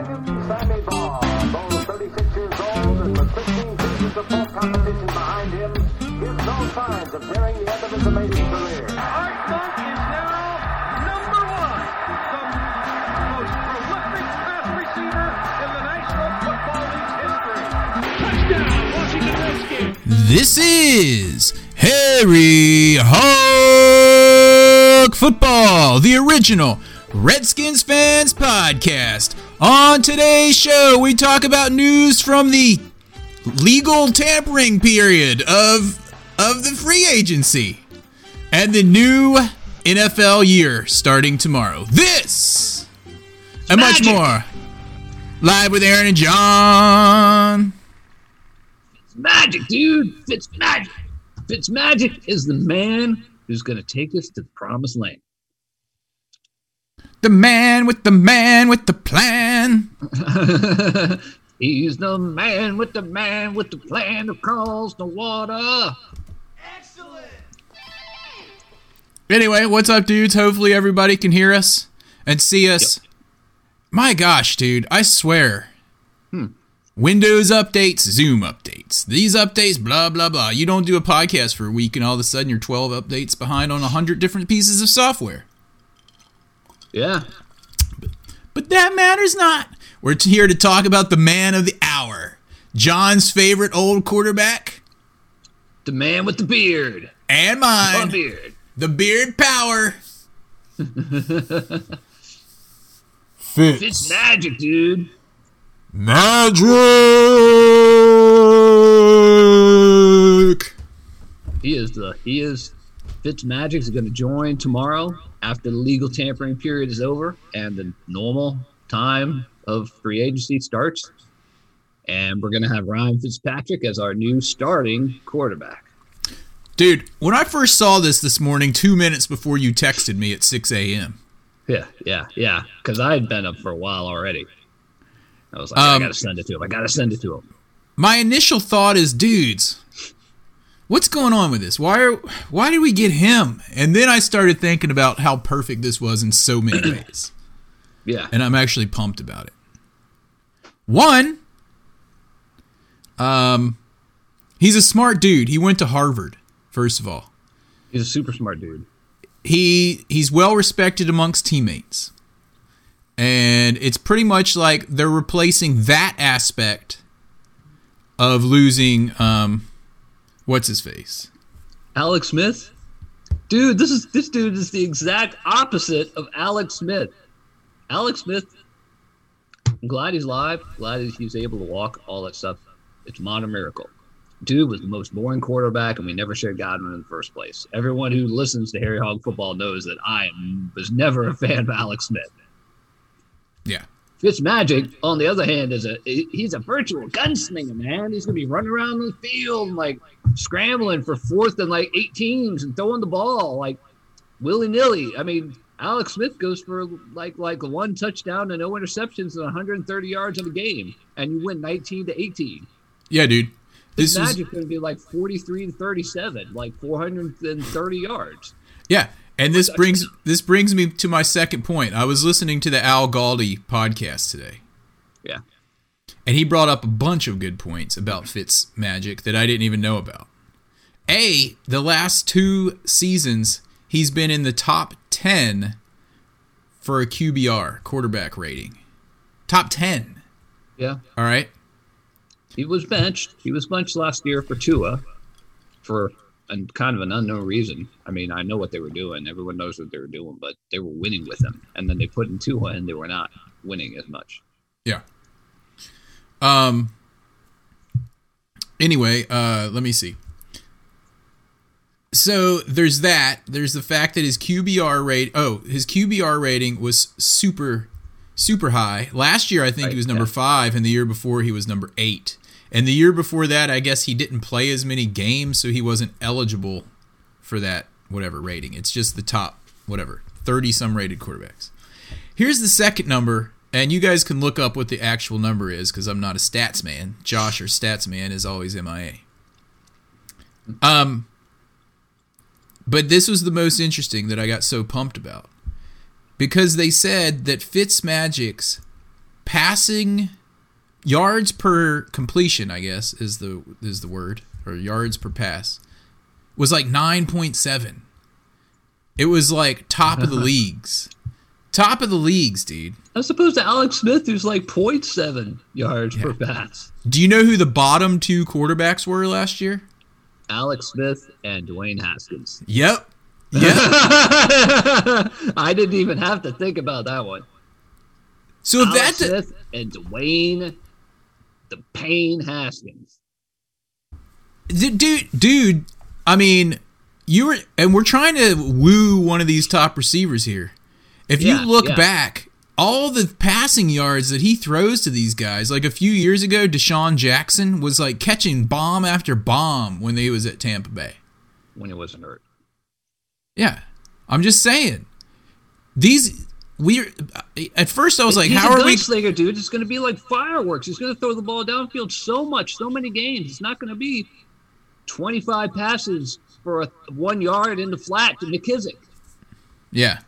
William Sammy Baugh, though 36 years old with 15 seasons of competition behind him, gives no signs of the of his career. Art Monk is now number one, the most prolific pass receiver in the National Football League's history. Touchdown, Washington. This is Harry Hog Football, the original Redskins fans podcast. On today's show, we talk about news from the legal tampering period of of the free agency and the new NFL year starting tomorrow. This and much more. Live with Aaron and John. It's magic, dude. Fitz magic. Fitz magic is the man who's going to take us to the promised land. The man with the man with the plan. He's the man with the man with the plan across the water. Excellent. Anyway, what's up, dudes? Hopefully, everybody can hear us and see us. My gosh, dude, I swear. Hmm. Windows updates, Zoom updates. These updates, blah, blah, blah. You don't do a podcast for a week, and all of a sudden, you're 12 updates behind on 100 different pieces of software. Yeah. But that matters not. We're here to talk about the man of the hour, John's favorite old quarterback, The man with the beard. and The mine, beard. the beard power. Fitz. Fitz magic, dude. Magic. He is the he is Fitz Magic is going to join tomorrow after the legal tampering period is over and the normal time of free agency starts. And we're going to have Ryan Fitzpatrick as our new starting quarterback. Dude, when I first saw this this morning, two minutes before you texted me at 6 a.m., Yeah, yeah, yeah. Because I had been up for a while already. I was like, Um, I gotta send it to him. I gotta send it to him. my initial thought is, dudes, what's going on with this? Why are why did we get him? And then I started thinking about how perfect this was in so many ways. Yeah, and I'm actually pumped about it. One, um, he's a smart dude. He went to Harvard, first of all. he's a super smart dude. He he's well respected amongst teammates, and it's pretty much like they're replacing that aspect of losing. Um, what's his face? Alex Smith, dude. This is this dude is the exact opposite of Alex Smith. Alex Smith. I'm glad he's live. Glad he's able to walk. All that stuff. It's a modern miracle. Dude was the most boring quarterback, and we never shared Godwin in the first place. Everyone who listens to Harry Hog football knows that I was never a fan of Alex Smith. Yeah, Fitzmagic, on the other hand, is a he's a virtual gunslinger, man. He's gonna be running around the field like scrambling for fourth and like eight teams and throwing the ball like willy nilly. I mean, Alex Smith goes for like like one touchdown and no interceptions and 130 yards in the game, and you win 19 to 18. yeah, dude. This Fitzmagic's gonna be like 43 to 37, like 430 yards. Yeah, and this brings this brings me to my second point. I was listening to the Al Galdi podcast today, Yeah, and he brought up a bunch of good points about Fitz magic that I didn't even know about. A, the last two seasons, he's been in the top 10 for a QBR, quarterback rating. Top 10. yeah. All right. He was benched. He was benched last year for Tua for and kind of an unknown reason. I mean, I know what they were doing. Everyone knows what they were doing, but they were winning with him. And then they put in Tua and they were not winning as much. Yeah. Um. Anyway, uh, let me see. So there's that. There's the fact that his QBR rate. Oh, his QBR rating was super, super high. Last year, I think he was number yeah. five, and the year before he was number eight. And the year before that, I guess he didn't play as many games, so he wasn't eligible for that whatever rating. It's just the top whatever thirty some rated quarterbacks. Here's the second number, and you guys can look up what the actual number is because I'm not a stats man. Josh, our stats man, is always MIA. Um, but this was the most interesting that I got so pumped about because they said that Fitzmagic's passing yards per completion, I guess is the is the word or yards per pass was like 9.7. It was like top of the leagues. Top of the leagues, dude. As opposed to Alex Smith, who's like 0.7 yards per pass. Do you know who the bottom two quarterbacks were last year? Alex Smith and Dwayne Haskins. Yep. Yep. I didn't even have to think about that one. So if Alex that's Smith and Dwayne the Pain Haskins. Dude, dude. I mean, you were, and we're trying to woo one of these top receivers here. If Yeah, you look yeah. back, all the passing yards that he throws to these guys, like a few years ago, DeSean Jackson was like catching bomb after bomb when he was at Tampa Bay. when he wasn't hurt. Yeah, I'm just saying. These we at first I was like, He's how a are we? gunslinger, dude. It's going to be like fireworks. He's going to throw the ball downfield so much, so many games. It's not going to be 25 passes for a one yard in the flat to McKissic. Yeah.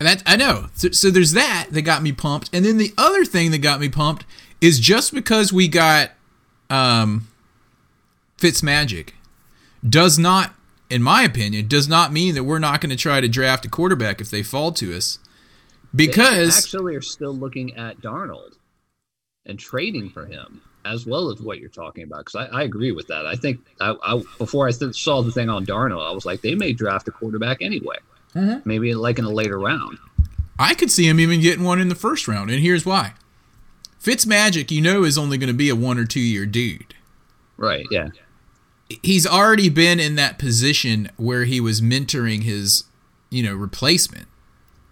That I know. So, so there's that that got me pumped, and then the other thing that got me pumped is just because we got um, Fitzmagic does not, in my opinion, does not mean that we're not going to try to draft a quarterback if they fall to us, They because actually are still looking at Darnold and trading for him as well as what you're talking about. Because I, I agree with that. I think I, I before I th- saw the thing on Darnold, I was like, they may draft a quarterback anyway. Mm-hmm. Maybe like in a later round. I could see him even getting one in the first round, and here's why. Fitzmagic, you know, is only going to be a one or two year dude. Right. Yeah. He's already been in that position where he was mentoring his, you know, replacement,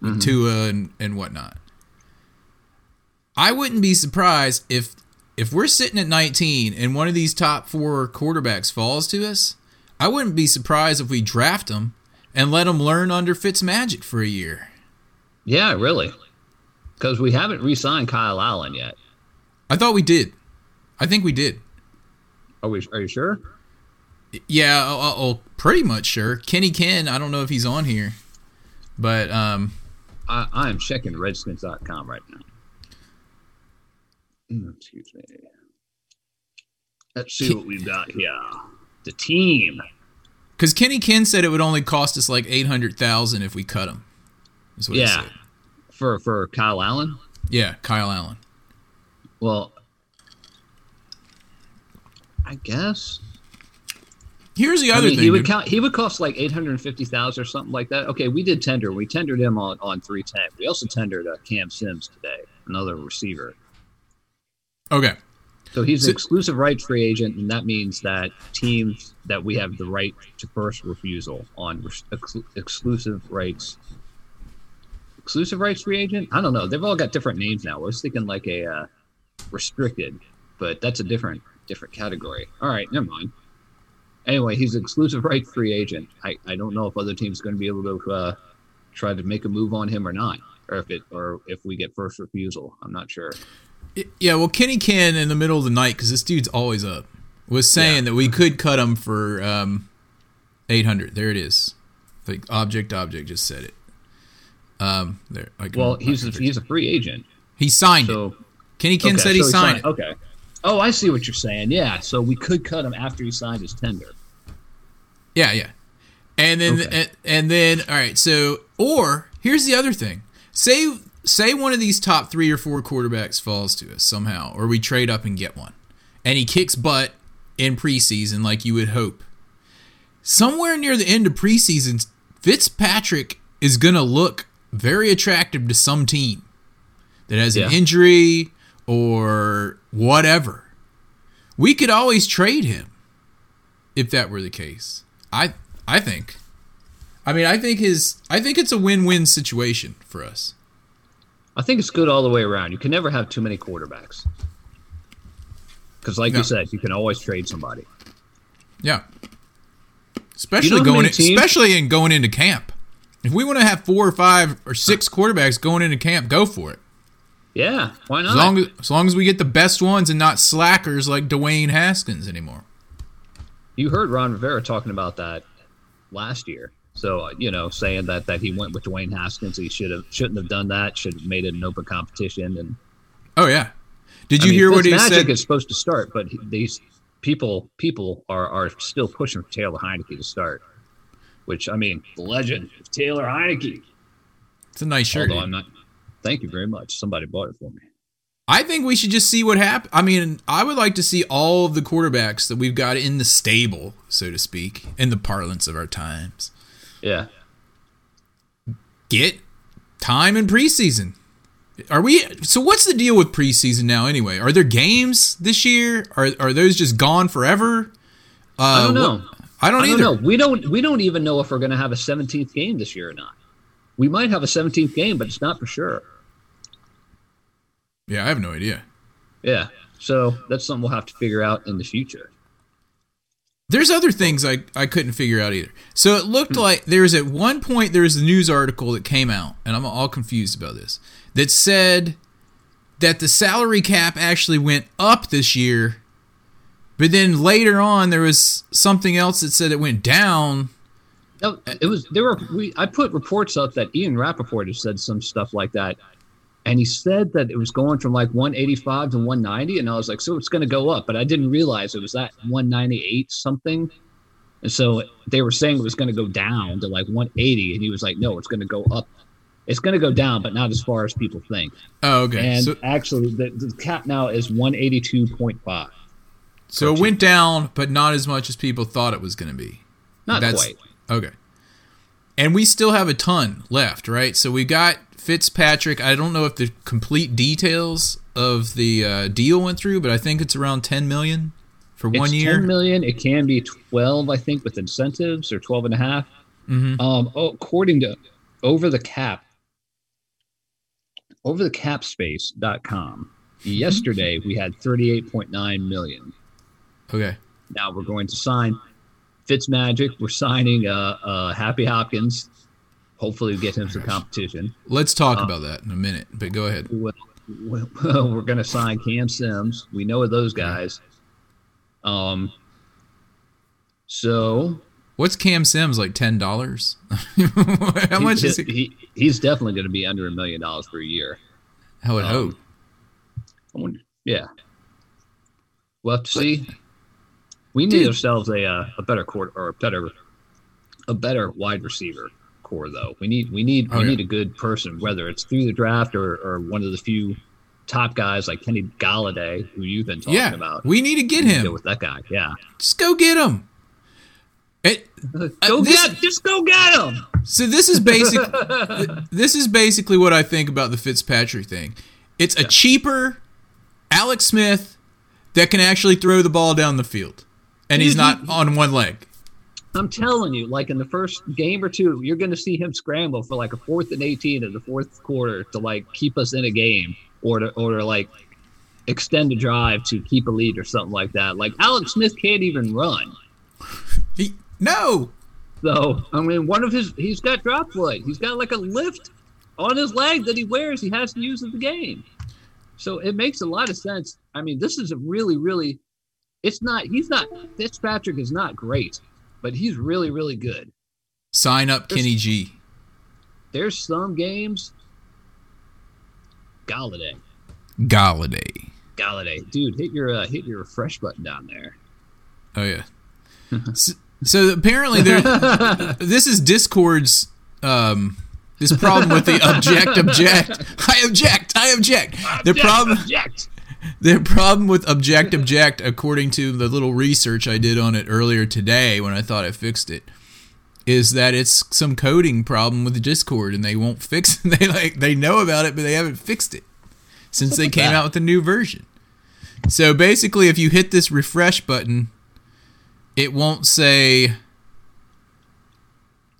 mm-hmm. Tua and, and whatnot. I wouldn't be surprised if if we're sitting at 19 and one of these top four quarterbacks falls to us. I wouldn't be surprised if we draft him and let him learn under Fitzmagic for a year. Yeah. Really. Because we haven't re-signed Kyle Allen yet. I thought we did. I think we did. Are we? Are you sure? Yeah, oh, oh, pretty much sure. Kenny Ken, I don't know if he's on here, but um, I, I am checking Redskins.com right now. Mm, Excuse me. Let's see what we've got here. The team. Because Kenny Ken said it would only cost us like eight hundred thousand if we cut him. Is what he Yeah. said. For for Kyle Allen. Yeah, Kyle Allen. Well, I guess. Here's the I other mean, thing. he would count. He would cost like eight hundred fifty thousand or something like that. Okay, we did tender. We tendered him on on three ten. We also tendered uh, Cam Sims today, another receiver. okay. So he's So- an exclusive rights free agent, and that means that teams that we have the right to first refusal on ex- exclusive rights. Exclusive rights free agent? I don't know. They've all got different names now. I was thinking like a uh, restricted, but that's a different different category. All right, never mind. Anyway, he's an exclusive rights free agent. I, I don't know if other teams are going to be able to uh, try to make a move on him or not, or if it or if we get first refusal. I'm not sure. Yeah, well, Kenny Ken in the middle of the night because this dude's always up was saying Yeah. that we could cut him for um, eight hundred. There it is. Like object, object just said it. Um, there. Can- Well, he's a, he's a free agent. he signed it. So Kenny Ken okay, said he so signed it. Okay. Oh, I see what you're saying. Yeah, so we could cut him after he signed his tender. Yeah, yeah. And then Okay. and, and then all right, so or here's the other thing. Say say one of these top 3 or 4 quarterbacks falls to us somehow or we trade up and get one. And he kicks butt in preseason like you would hope. Somewhere near the end of preseason, Fitzpatrick is going to look very attractive to some team that has an injury or whatever. We could always trade him if that were the case. I I think. I mean, I think his I think it's a win-win situation for us. I think it's good all the way around. You can never have too many quarterbacks. Because, like No. you said, you can always trade somebody. Yeah. Especially You know going in, especially in going into camp. If we want to have four or five or six quarterbacks going into camp, go for it. Yeah, why not? As long as, as long as we get the best ones and not slackers like Dwayne Haskins anymore. you heard Ron Rivera talking about that last year. So uh, you know, saying that that he went with Dwayne Haskins, he should have shouldn't have done that. Should have made it an open competition. And Oh yeah. Did I you mean, hear what he Fitzmagic said? is supposed to start, but he- these people people are are still pushing for Taylor Heinicke to start. Which I mean, the legend of Taylor Heinicke. It's a nice shirt. Although. I'm not. Thank you very much. Somebody bought it for me. I think we should just see what happens. I mean, I would like to see all of the quarterbacks that we've got in the stable, so to speak, in the parlance of our times, Yeah. get time in preseason. Are we? So what's the deal with preseason now? Anyway, are there games this year? Are are those just gone forever? Uh, I don't know. what- I don't I either. don't know. We don't. We don't even know if we're going to have a 17th game this year or not. We might have a 17th game, but it's not for sure. Yeah, I have no idea. Yeah. So that's something we'll have to figure out in the future. There's other things I, I couldn't figure out either. So it looked Hmm. like there was at one point there was a news article that came out, and I'm all confused about this, that said that the salary cap actually went up this year, but then later on there was something else that said it went down. No, it was there were we. I put reports up that Ian Rapoport has said some stuff like that, and he said that it was going from like 185 to 190, and I was like, so it's going to go up, but I didn't realize it was that 198 something, and so they were saying it was going to go down to like 180, and he was like, no, it's going to go up. It's going to go down, but not as far as people think. Oh, okay. And so actually, the, the cap now is 182.5. so it went down, but not as much as people thought it was going to be. Not That's quite. Okay. And we still have a ton left, right? So we got Fitzpatrick. I don't know if the complete details of the uh, deal went through, but I think it's around 10 million for one year. 10 million. It can be 12, I think, with incentives or 12 and a half. Mhm. Um, oh, according to over the cap, over the cap space.com, yesterday we had 38.9 million. Okay. Now we're going to sign Fitzmagic. We're signing uh, uh, Happy Hopkins. Hopefully, we get him some competition. Let's talk about that in a minute, but go ahead. Well, well, we're going to sign Cam Sims. We know those guys. Um. So What's Cam Sims like ten dollars? How much is he? he? He's definitely going to be under a million dollars per year. I would um, hope. I wonder, yeah. We'll have to see. We need Dude. ourselves a uh, a better court or a better a better wide receiver core though. We need we need Oh, we yeah. need a good person, whether it's through the draft or, or one of the few top guys like Kenny Golladay, who you've been talking Yeah, about. we need to get need to him. with that guy. Yeah. Just go get him. It, Go this- get just go get him. So this is basic. this is basically what I think about the Fitzpatrick thing. It's a cheaper Alex Smith that can actually throw the ball down the field, and he's not on one leg. I'm telling you, like in the first game or two, you're going to see him scramble for like a fourth and 18 in the fourth quarter to like keep us in a game or to, or to like extend a drive to keep a lead or something like that. Like Alex Smith can't even run. He, no, So, I mean, one of his, he's got drop foot. He's got like a lift on his leg that he wears. He has to use in the game. So it makes a lot of sense. I mean, this is a really, really, it's not, he's not, Fitzpatrick is not great, but he's really, really good. sign up Kenny G. there's some games. Golladay, Golladay. Golladay, dude, hit your uh, hit your refresh button down there. Oh yeah. so, so apparently there. this is Discord's. Um, this problem with the object object. I object. I object. The problem. Object. The problem with object object, according to the little research I did on it earlier today when I thought I fixed it, is that it's some coding problem with Discord and they won't fix it. They like they know about it, but they haven't fixed it since they came that? out with the new version. So basically, if you hit this refresh button, it won't say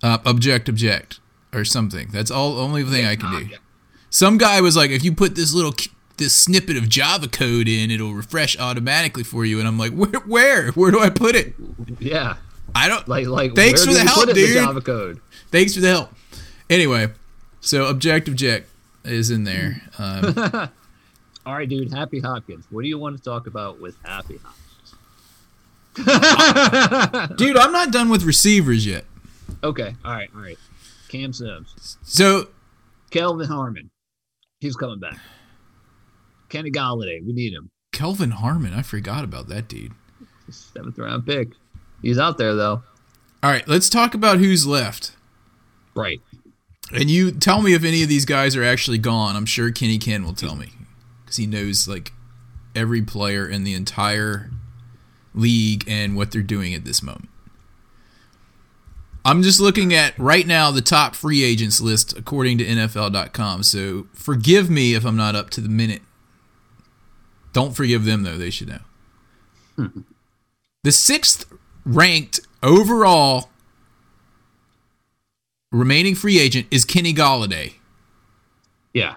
uh, object object or something. That's all only thing I can do. Some guy was like, if you put this little this snippet of Java code in, it'll refresh automatically for you. And I'm like, where, where, where do I put it? Yeah, I don't. like like. Thanks for the help, put it in dude. The Java code. Thanks for the help. Anyway, so Objective Jack is in there. Um, All right, dude. Happy Hopkins. What do you want to talk about with Happy Hopkins? dude, I'm not done with receivers yet. Okay. All right. All right. Cam Sims, So Kelvin Harmon, he's coming back. Kenny Golladay, we need him. Kelvin Harmon, I forgot about that dude. Seventh round pick. He's out there though. All right, let's talk about who's left. Right. And you tell me if any of these guys are actually gone. I'm sure Kenny Ken will tell me because he knows like every player in the entire league and what they're doing at this moment. I'm just looking at right now the top free agents list according to NFL.com. So forgive me if I'm not up to the minute. Don't forgive them though; they should know. Hmm. the sixth ranked overall remaining free agent is Kenny Golladay. Yeah.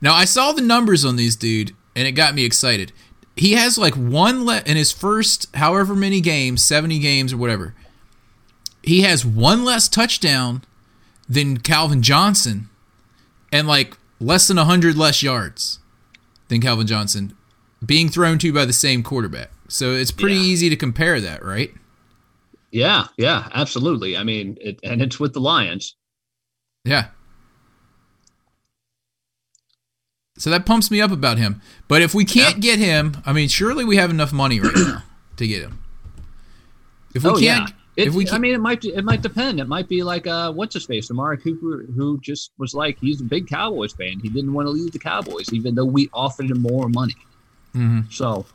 Now I saw the numbers on these dude, and it got me excited. He has like one le- in his first however many games, seventy games or whatever. He has one less touchdown than Calvin Johnson, and like less than hundred less yards than Calvin Johnson, being thrown to by the same quarterback. So it's pretty Yeah. easy to compare that, right? Yeah. Yeah. Absolutely. I mean, it, and it's with the Lions. Yeah. So that pumps me up about him. But if we can't get him, I mean, surely we have enough money right now to get him. If we oh can't, yeah. It, if we I mean, it might it might depend. It might be like uh, what's his face, Amari Cooper, who just was like he's a big Cowboys fan. He didn't want to leave the Cowboys, even though we offered him more money. Mhm. So,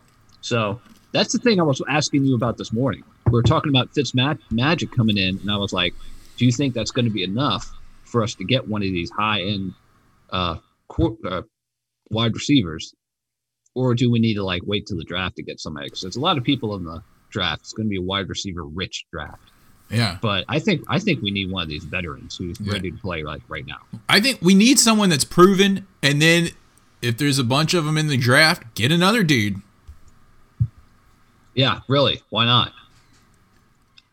so that's the thing I was asking you about this morning. We were talking about Fitz Mag- Magic coming in, and I was like, "Do you think that's going to be enough for us to get one of these high end uh, qu- uh, wide receivers, or do we need to like wait till the draft to get somebody? Because there's a lot of people in the draft. It's going to be a wide receiver rich draft." yeah, But I think I think we need one of these veterans who's Yeah. ready to play like right now. I think we need someone that's proven, and then if there's a bunch of them in the draft, get another dude. Yeah, really. Why not?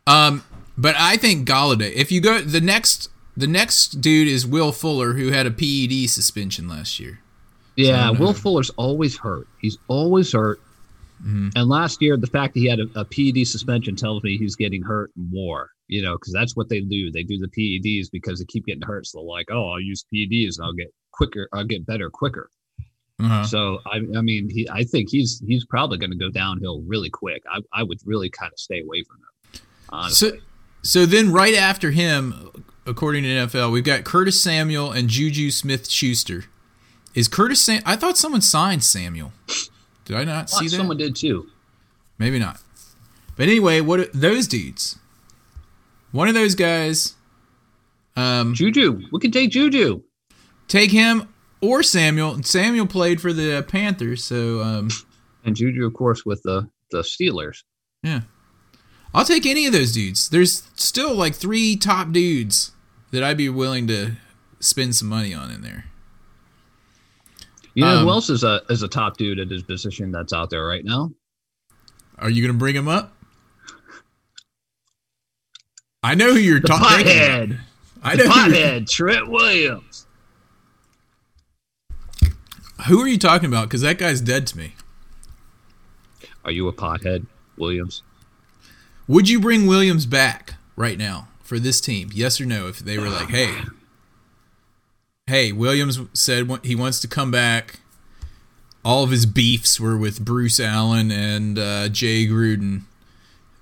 Um, but I think Golladay. If you go the next, the next dude is Will Fuller, who had a PED suspension last year. Yeah, So, Will Fuller's always hurt. He's always hurt. Mm-hmm. And last year, the fact that he had a, a PED suspension tells me he's getting hurt more. You know, because that's what they do. They do the PEDs because they keep getting hurt. So they're like, oh, I'll use PEDs and I'll get quicker. I'll get better quicker. Uh-huh. So I, I mean, he, I think he's he's probably going to go downhill really quick. I, I would really kind of stay away from him. Honestly. So, so then right after him, according to NFL, we've got Curtis Samuel and Juju Smith Schuster. Is Curtis? Sam- I thought someone signed Samuel. Did I not see that? Someone did too. Maybe not. But anyway, what are those dudes? One of those guys, um, Juju, we can take Juju. take him or Samuel. Samuel played for the Panthers, so um, And Juju, of course, with the the Steelers. yeah, I'll take any of those dudes. There's still like three top dudes that I'd be willing to spend some money on in there. You know Um, who else is a is a top dude at his position that's out there right now? Are you gonna bring him up? I know who you're The talking. pothead, I know. You're- pothead, Trent Williams. who are you talking about? Because that guy's dead to me. Are you a pothead, Williams? Would you bring Williams back right now for this team? Yes or no? If they were like, hey, hey, Williams said he wants to come back. All of his beefs were with Bruce Allen and uh, Jay Gruden,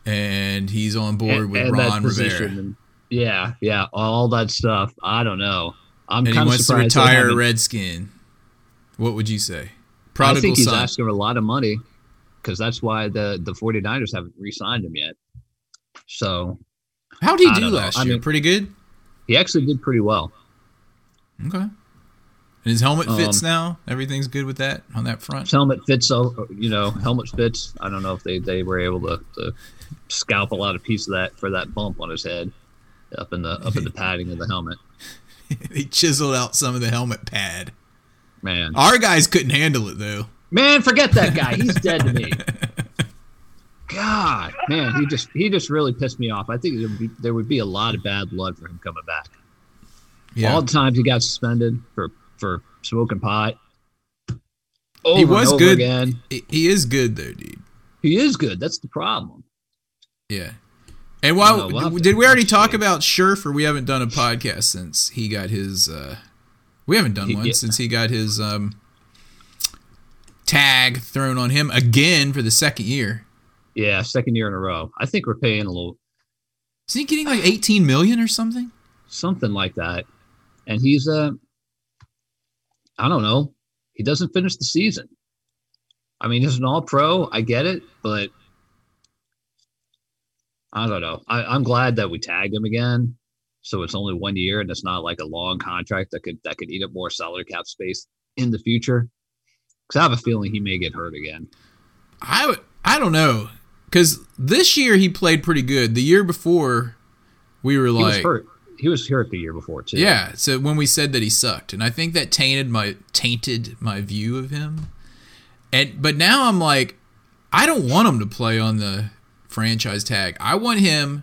and he's on board with And- and Ron Rivera. and- yeah, yeah, all that stuff. I don't know. I'm And he wants to retire Redskin. What would you say? I think he's son. asking for a lot of money because that's why the the 49ers haven't re-signed him yet. So How did he do don't know. last I year? mean- Pretty good. he actually did pretty well. Okay. And his helmet fits Um, now. Everything's good with that on that front. His helmet fits, you know, helmet fits. I don't know if they they were able to, to scalp a lot of piece of that for that bump on his head up in the up in the padding of the helmet. they chiseled out some of the helmet pad. Man, Our guys couldn't handle it though. man, forget that guy. He's dead to me. God, man, he just he just really pissed me off. I think there would be, there would be a lot of bad blood for him coming back. Yeah. All the times he got suspended for for smoking pot. Over he was good. again. He- is good though, dude. He is good. That's the problem. Yeah. And while No, we'll did we already talk see. about Scherff, or we haven't done a podcast since he got his? uh We haven't done He- one yeah. since he got his um tag thrown on him again for the second year. Yeah, second year in a row. I think we're paying a little Is he getting like 18 million or something? something like that. And he's uh I don't know. He doesn't finish the season. I mean, he's an all pro, I get it, but I don't know. I, I'm glad that we tagged him again. So it's only one year and it's not like a long contract that could that could eat up more salary cap space in the future. Because I have a feeling he may get hurt again. I I don't know because this year he played pretty good. The year before, we were He was like, hurt. He was hurt the year before too. yeah. So when we said that he sucked, and I think that tainted my tainted my view of him. And but now I'm like, I don't want him to play on the franchise tag. I want him.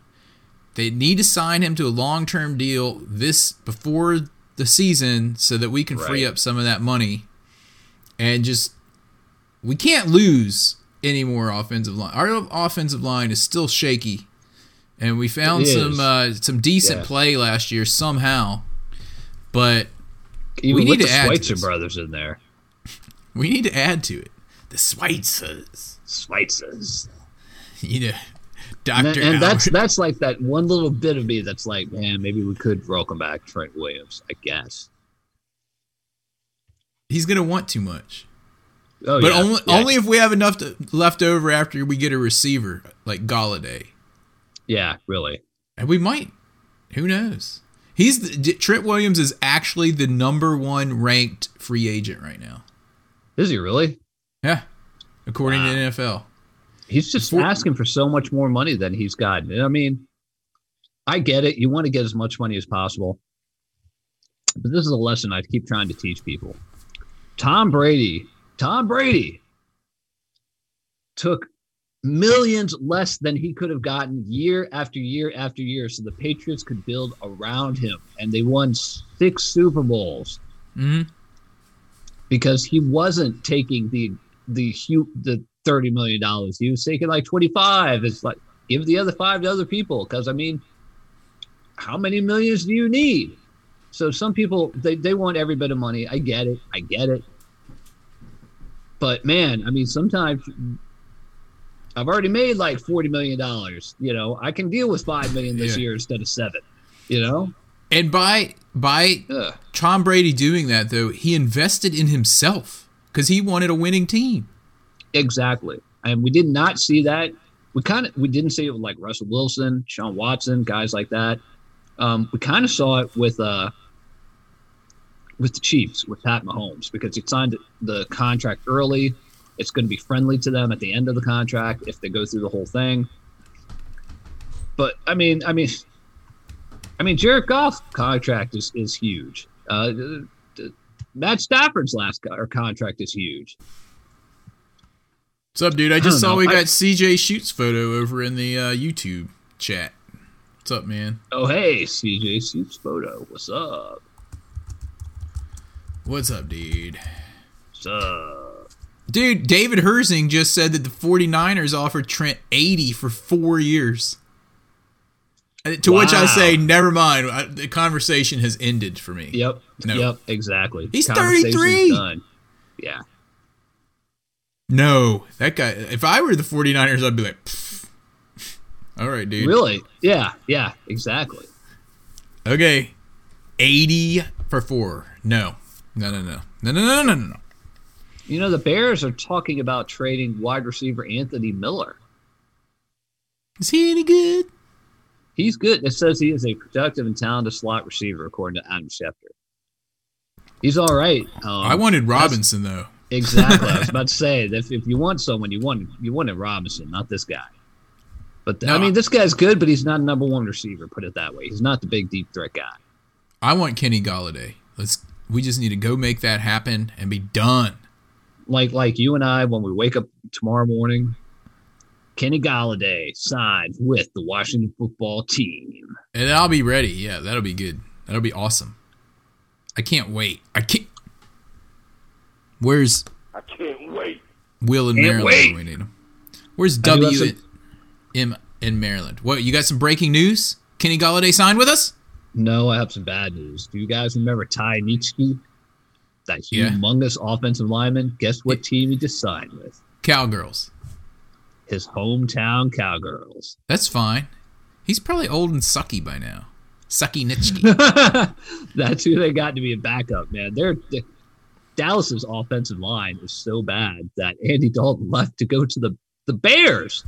They need to sign him to a long term deal this before the season so that we can free up some of that money and just we can't lose any more offensive line. Our offensive line is still shaky, and we found It some uh, some decent Yeah. play last year somehow, but Even We need the to add to Schweitzer this. brothers in there. we need to add to it. The Schweitzers, Schweitzers. you know, And, Doctor. that- and that's that's like that one little bit of me that's like, man, maybe we could welcome back Trent Williams, I guess. he's gonna want too much, Oh, but yeah, only yeah, only if we have enough to, left over after we get a receiver like Golladay, yeah, really. and we might. Who knows? He's the, Trent Williams is actually the number one ranked free agent right now. Is he really? Yeah, according Wow. to NFL. He's just Before- asking for so much more money than he's gotten. And I mean, I get it. You want to get as much money as possible. But this is a lesson I keep trying to teach people. Tom Brady, Tom Brady took millions less than he could have gotten year after year after year so the Patriots could build around him. And they won six Super Bowls hmm because he wasn't taking the the the thirty million dollars. He was taking like twenty five. It's like give the other five to other people because I mean, how many millions do you need? So some people they they want every bit of money. I get it. I get it. But man, I mean, sometimes I've already made like forty million dollars. You know, I can deal with five million this Yeah. year instead of seven. You know, And by by Ugh. Tom Brady doing that though, he invested in himself because he wanted a winning team. Exactly. And we did not see that. We kind of we didn't see it with like Russell Wilson, Sean Watson, guys like that. Um, we kind of saw it with uh with the Chiefs with Pat Mahomes because he signed the contract early. It's going to be friendly to them at the end of the contract if they go through the whole thing. But I mean, I mean, I mean, Jared Goff's contract is is huge. Uh, Matt Stafford's last co- or contract is huge. What's up, dude? I just don't saw know. we I- got CJ Shoots photo over in the uh, YouTube chat. What's up, man? Oh, hey, CJ Shoots photo. What's up? What's up, dude? What's up? Dude, David Herzing just said that the 49ers offered Trent 80 for four years. To wow. which I say, never mind. I, the conversation has ended for me. Yep. No. Yep. Exactly. He's 33. Done. Yeah. No, that guy. If I were the 49ers, I'd be like, Pff. all right, dude. Really? Yeah. Yeah. Exactly. Okay. 80 for four. No. No, no, no. No, no, no, no, no, no. You know, the Bears are talking about trading wide receiver Anthony Miller. Is he any good? He's good. It says he is a productive and talented slot receiver, according to Adam Schefter. He's all right. Um, I wanted Robinson though. exactly. I was about to say that if, if you want someone, you want you wanted Robinson, not this guy. But No, I mean, this guy's good, but he's not a number one receiver. Put it that way. He's not the big deep threat guy. I want Kenny Golladay. Let's. We just need to go make that happen and be done. Like like you and I when we wake up tomorrow morning. Kenny Golladay signed with the Washington football team. And I'll be ready. Yeah, that'll be good. That'll be awesome. I can't wait. I can't. Where's I can't wait. Will and Can't Maryland? wait. We need him. Where's I do have W some- M in Maryland. What you got? Some breaking news? Kenny Golladay signed with us. No, I have some bad news. Do you guys remember Ty Nsekhe? That Yeah. humongous offensive lineman. Guess what team he just signed with? Cowgirls. His hometown Cowgirls. That's fine. He's probably old and sucky by now. Sucky Nsekhe. That's who they got to be a backup, man. They're, they Dallas's offensive line is so bad that Andy Dalton left to go to the the Bears.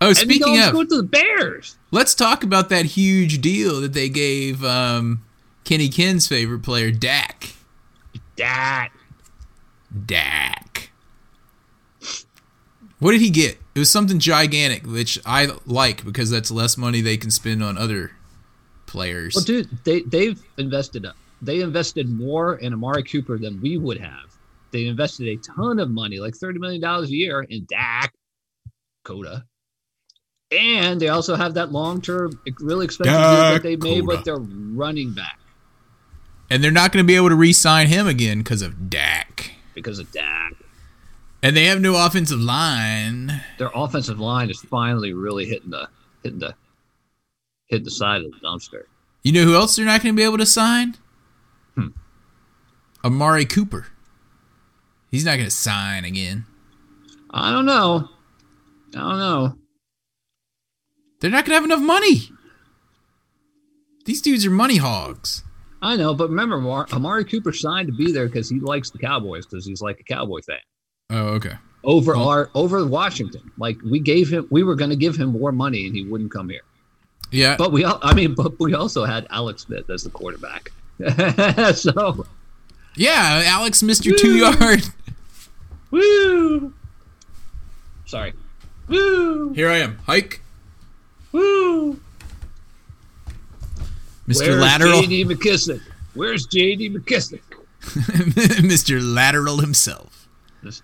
Oh, Andy speaking Dalton's of, going to the Bears. let's talk about that huge deal that they gave um, Kenny Ken's favorite player, Dak. That Dak. What did he get? It was something gigantic, which I like because that's less money they can spend on other players. well, dude, they they've invested they invested more in Amari Cooper than we would have. They invested a ton of money, like thirty million dollars a year, in Dak, Coda, and they also have that long term, really expensive deal that they made Dakota. with their running back and they're not going to be able to re-sign him again because of Dak. because of Dak. And they have no offensive line. their offensive line is finally really hitting the hitting the hitting the side of the dumpster. You know who else they're not going to be able to sign? Hmm. Amari Cooper. He's not going to sign again. I don't know. I don't know. They're not going to have enough money. These dudes are money hogs. I know, but remember, Amar- Amari Cooper signed to be there because he likes the Cowboys because he's like a Cowboy fan. Oh, okay. Over Well- our over Washington, like we gave him, we were going to give him more money and he wouldn't come here. Yeah. But we, I mean, but we also had Alex Smith as the quarterback. so, yeah, Alex, Mr. Two Yard. woo! Sorry, woo, Here I am. Hike. woo. Mr. Where's Lateral. J.D. McKissic? Where's J.D. McKissic? Mr. Lateral himself. Mr.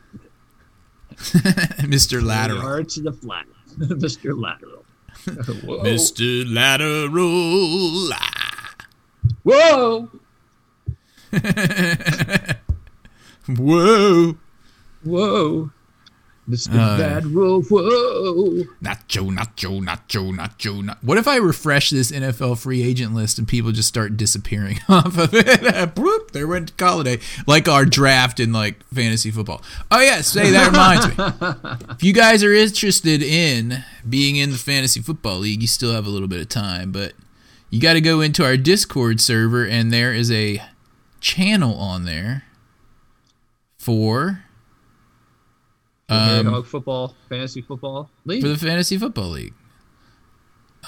Lateral. To the flat, Mr. Lateral. Mr. Lateral. Whoa! Whoa. Whoa! Mr. Uh, Lateral. Whoa! Nacho, nacho, nacho, nacho, nacho. What if I refresh this NFL free agent list and people just start disappearing off of it? Bloop, there went Golladay. Like our draft in like fantasy football. Oh yeah, say that reminds me. If you guys are interested in being in the fantasy football league, you still have a little bit of time, but you got to go into our Discord server and there is a channel on there for Um, Dog football, fantasy football league. for the fantasy football league.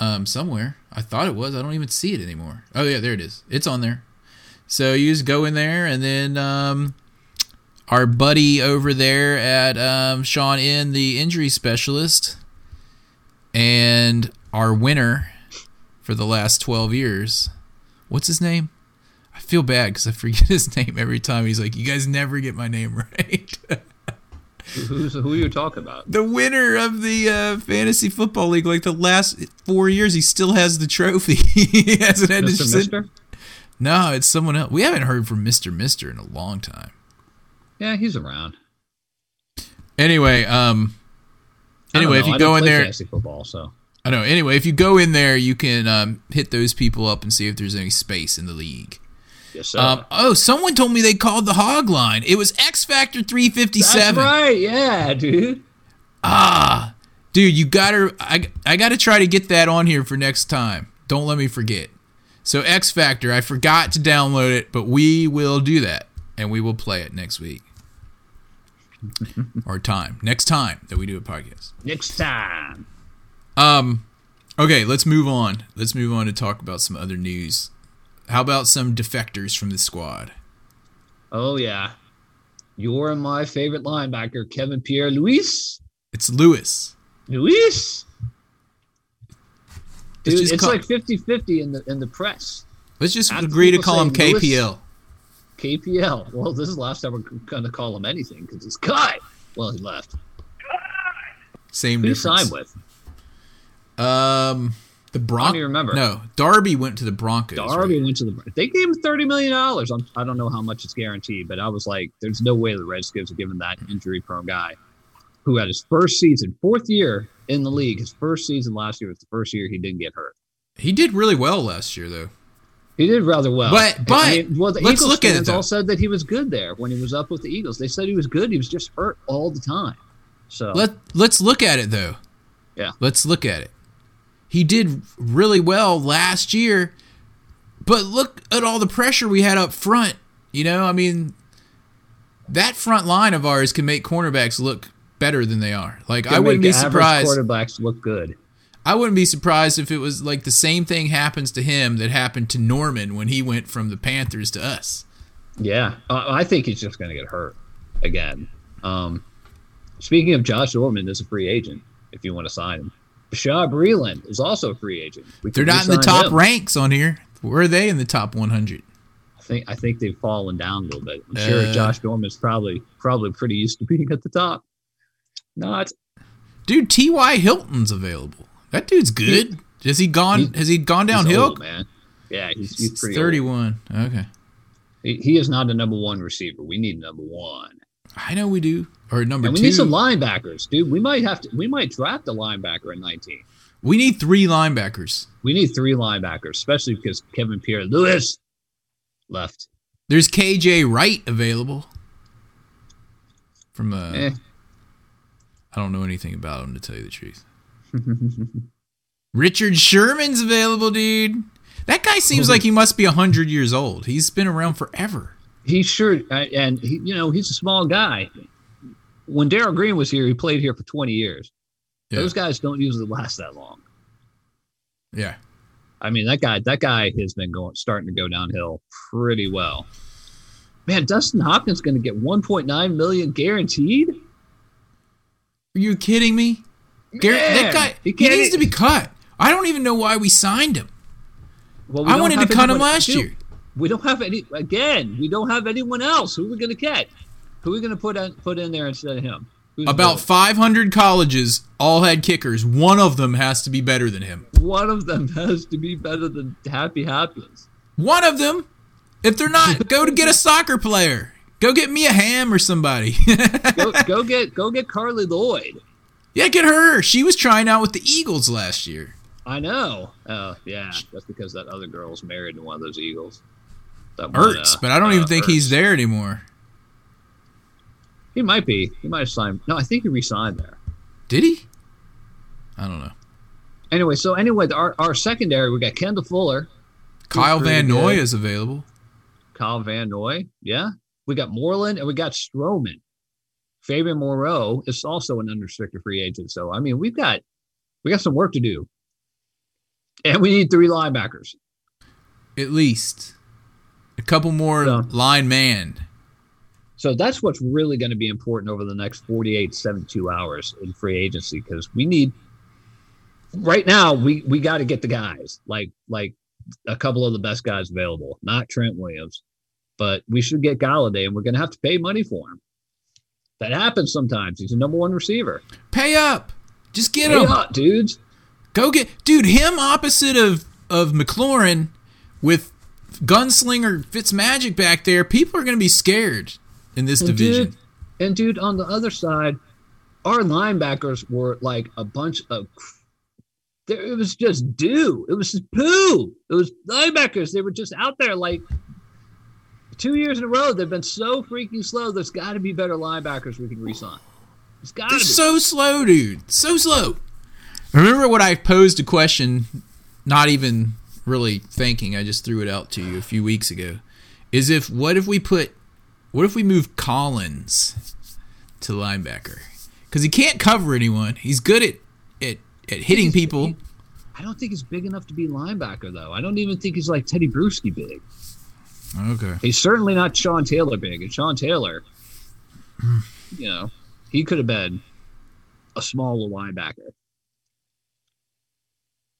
Um, somewhere I thought it was. I don't even see it anymore. Oh yeah, there it is. It's on there. So you just go in there, and then um, our buddy over there at um, Sean in the injury specialist, and our winner for the last twelve years. What's his name? I feel bad because I forget his name every time. He's like, "You guys never get my name right." Who's who are you talking about? the winner of the uh, fantasy football league, like the last four years, he still has the trophy. he hasn't had to Mr. sit- Mister? No, it's someone else. We haven't heard from Mister Mister in a long time. Yeah, he's around. Anyway, um, anyway, if you I go don't in play there, fantasy football, so I know. Anyway, if you go in there, you can um, hit those people up and see if there's any space in the league. Yes, sir. Um, oh, someone told me they called the hog line. It was X Factor 357. That's right. Yeah, dude. Ah, dude, you gotta. I I gotta try to get that on here for next time. Don't let me forget. So X Factor, I forgot to download it, but we will do that, and we will play it next week or time next time that we do a podcast. Next time. Um, okay, let's move on. Let's move on to talk about some other news. How about some defectors from the squad? Oh yeah. You're my favorite linebacker, Kevin Pierre Luis. It's Lewis. Luis. Dude, it's call- like 50-50 in the in the press. Let's just After agree to call him say Lewis- KPL. KPL. Well, this is the last time we're going to call him anything because he's cut. Well, he left. Same Who difference. signed with? Um, the Broncos. remember. No, Darby went to the Broncos. Darby right? went to the. They gave him thirty million dollars. I don't know how much it's guaranteed, but I was like, "There's no way the Redskins are giving that injury-prone guy who had his first season, fourth year in the league. His first season last year was the first year he didn't get hurt. He did really well last year, though. He did rather well. But- but, I mean, well, the let's Eagles look at it, fans though. all said that he was good there when he was up with the Eagles. They said he was good. He was just hurt all the time. So Let Let's look at it though. Yeah. Let's look at it. He did really well last year, but look at all the pressure we had up front. You know, I mean, that front line of ours can make cornerbacks look better than they are. Like I wouldn't be surprised. Quarterbacks look good. I wouldn't be surprised if it was like the same thing happens to him that happened to Norman when he went from the Panthers to us. Yeah, uh, I think he's just going to get hurt again. Um, speaking of Josh Norman, as a free agent, if you want to sign him, Bashaud Breeland is also a free agent. We They're not in the top him. ranks on here. Where are they in the top 100? I think I think they've fallen down a little bit. I'm sure Uh. Josh Norman's probably probably pretty used to being at the top. Not Dude, T.Y. Hilton's available. That dude's good. Has he gone? He- has he gone he's downhill? old, man. Yeah, he's, he's He's pretty old. 31. Okay. He, he is not a number one receiver. We need number one. I know we do. Or number And we two. need some linebackers, dude. We might have to. We might draft a linebacker at 19. we need three linebackers. We need three linebackers, especially because Kevin Pierre-Louis left. There's KJ Wright available. From uh, Eh. I don't know anything about him to tell you the truth. Richard Sherman's available, dude. That guy seems like he must be hundred years old. He's been around forever. He sure, uh, and he, you know, he's a small guy. When Darrell Green was here, he played here for 20 years. Yeah. Those guys don't usually last that long. Yeah. I mean, that guy, that guy has been going, starting to go downhill pretty well. Man, Dustin Hopkins going to get 1.9 million guaranteed. Are you kidding me? Garrett, that guy, he he, needs to be cut. I don't even know why we signed him. Well, we I wanted to cut him last year. We don't have any. Again, we don't have anyone else. Who are we going to get? Who are we going to put in, put in there instead of him? Who's About good? 500 colleges all had kickers. One of them has to be better than him. one of them has to be better than Happy Hopkins. One of them. If they're not, go to get a soccer player. Go get Mia Hamm or somebody. Go, go get go get Carli Lloyd. yeah, get her. She was trying out with the Eagles last year. I know. Uh, yeah, that's because that other girl's married to one of those Eagles. That one, Ertz, uh, but I don't uh, even think he's there anymore. He might be. He might have signed. No, I think he re-signed there. Did he? I don't know. Anyway, so anyway, our, our secondary, we got Kendall Fuller, Kyle Van Noy good. is available. Kyle Van Noy. Yeah. We got Moreland and we got Stroman. Fabian Moreau is also an unrestricted free agent. So I mean, we've got we got some work to do. And we need three linebackers. At least a couple more Yeah. line man. So that's what's really going to be important over the next 48, 72 hours in free agency because we need right now we we got to get the guys like like a couple of the best guys available, not Trent Williams, but we should get Golladay and we're going to have to pay money for him. That happens sometimes. He's a number one receiver. Pay up. Just get Pay him. up, dudes. Go get dude him opposite of of McLaurin with gunslinger Fitzmagic back there. People are going to be scared in this And division. Dude, and dude, on the other side, our linebackers were like a bunch of. There, it was just do. It was just poo. It was linebackers. They were just out there like two years in a row. They've been so freaking slow. There's got to be better linebackers we can re-sign. It's got to be. so slow, dude. So slow. Remember what I posed a question, not even really thinking. I just threw it out to you a few weeks ago. Is if what if we put, what if we move Collins to linebacker? Because he can't cover anyone. He's good at at, at hitting people. I don't think he's big enough to be linebacker though. I don't even think he's like Tedy Bruschi big. Okay. He's certainly not Sean Taylor big. And Sean Taylor, you know, he could have been a smaller linebacker.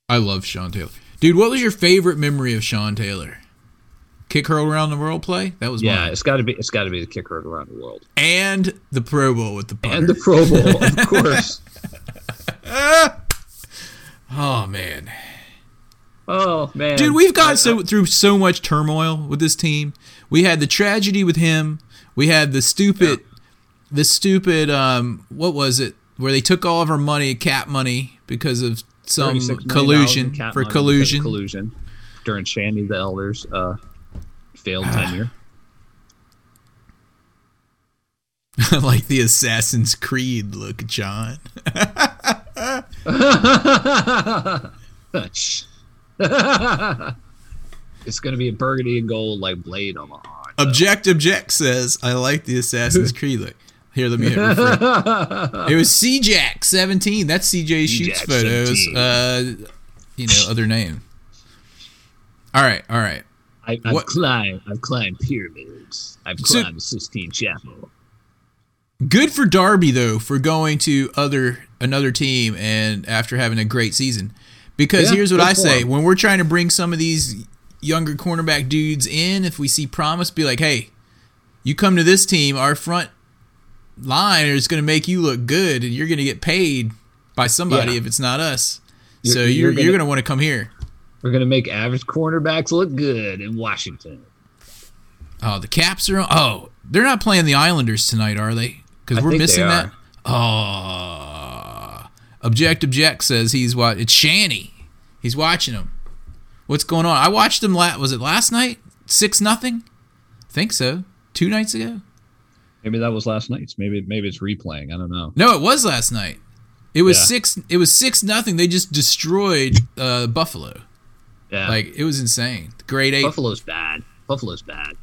I love Sean Taylor. Dude, what was your favorite memory of Sean Taylor? Kick hurl around the world play? That was Yeah, mine. it's got to be. It's got to be the kick kicker around the world And the Pro Bowl with the and the Pro Bowl, of course. oh man. Oh man, Dude, we've gone I- so through so much turmoil with this team. We had the tragedy with him. We had the stupid the stupid um, what was it? Where they took all of our money, cap money, because of some $36 million in collusion for money because of collusion. collusion during Shandy the Elder's uh, failed tenure. like the Assassin's Creed look, John. it's gonna be a burgundy and gold like blade on my. Object Object says, I like the Assassin's Creed look. Here, let me hit refresh. It was CJack 17. That's CJ Shoots CJack photos. 17. Uh, you know, other name. All right, all right. I, I've What- climbed. I've climbed pyramids. I've climbed the Sistine Chapel. Good for Darby though for going to other another team and after having a great season. Because Yeah, here's what I say: him. when we're trying to bring some of these younger cornerback dudes in, if we see promise, be like, "Hey, you come to this team, our front line is going to make you look good, and you're going to get paid by somebody Yeah. if it's not us." You're- so you're you're you're to want to come here. We're gonna make average cornerbacks look good in Washington. Oh, the Caps are. Oh, they're not playing the Islanders tonight, are they? Because we're missing that. Oh, object object says he's what? It's Shanny. He's watching him. What's going on? I watched him. La- was it last night? Six nothing. Think so. Two nights ago. Maybe that was last night's. Maybe maybe it's replaying. I don't know. No, it was last night. It was Yeah. six. It was six nothing. They just destroyed uh, Buffalo. Yeah, Like it was insane. Grade eight, Buffalo's bad. Buffalo's bad.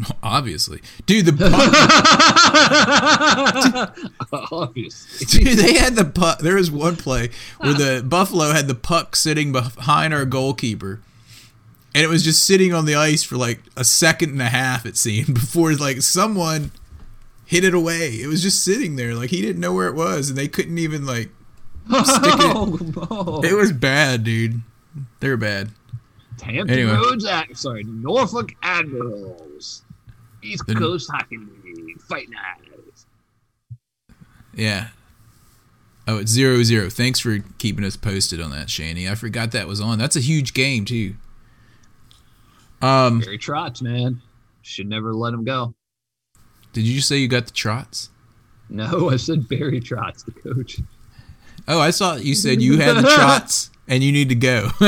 obviously, dude. The puck, Obviously. Dude, they had the puck. There was one play where the Buffalo had the puck sitting behind our goalkeeper, and it was just sitting on the ice for like a second and a half. It seemed before like someone hit it away. It was just sitting there, like he didn't know where it was, and they couldn't even like stick it. Oh, no. It was bad, dude. They were bad. Hampton Anyway. Roads, Ad- sorry, Norfolk Admirals, East The- Coast Hockey League, Fight Night. Yeah. Oh, it's zero zero. Thanks for keeping us posted on that, Shanny. I forgot that was on. That's a huge game too. Um, Barry Trotz, man, should never let him go. Did you say you got the trots? No, I said Barry Trotz, the coach. Oh, I saw you said you had the trots and you need to go.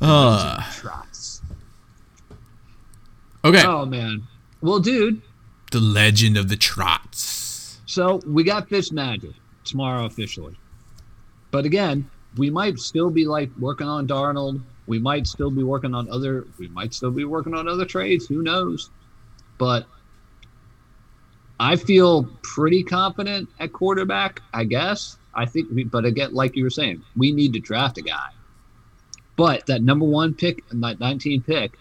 uh, Trotz. okay. Oh man. Well, dude. The legend of the trots. So we got Fitz Magic tomorrow officially, but again, we might still be like working on Darnold. We might still be working on other. We might still be working on other trades. Who knows? But I feel pretty confident at quarterback. I guess. I think. We, but again, like you were saying, we need to draft a guy. But that number one pick, that 19 pick,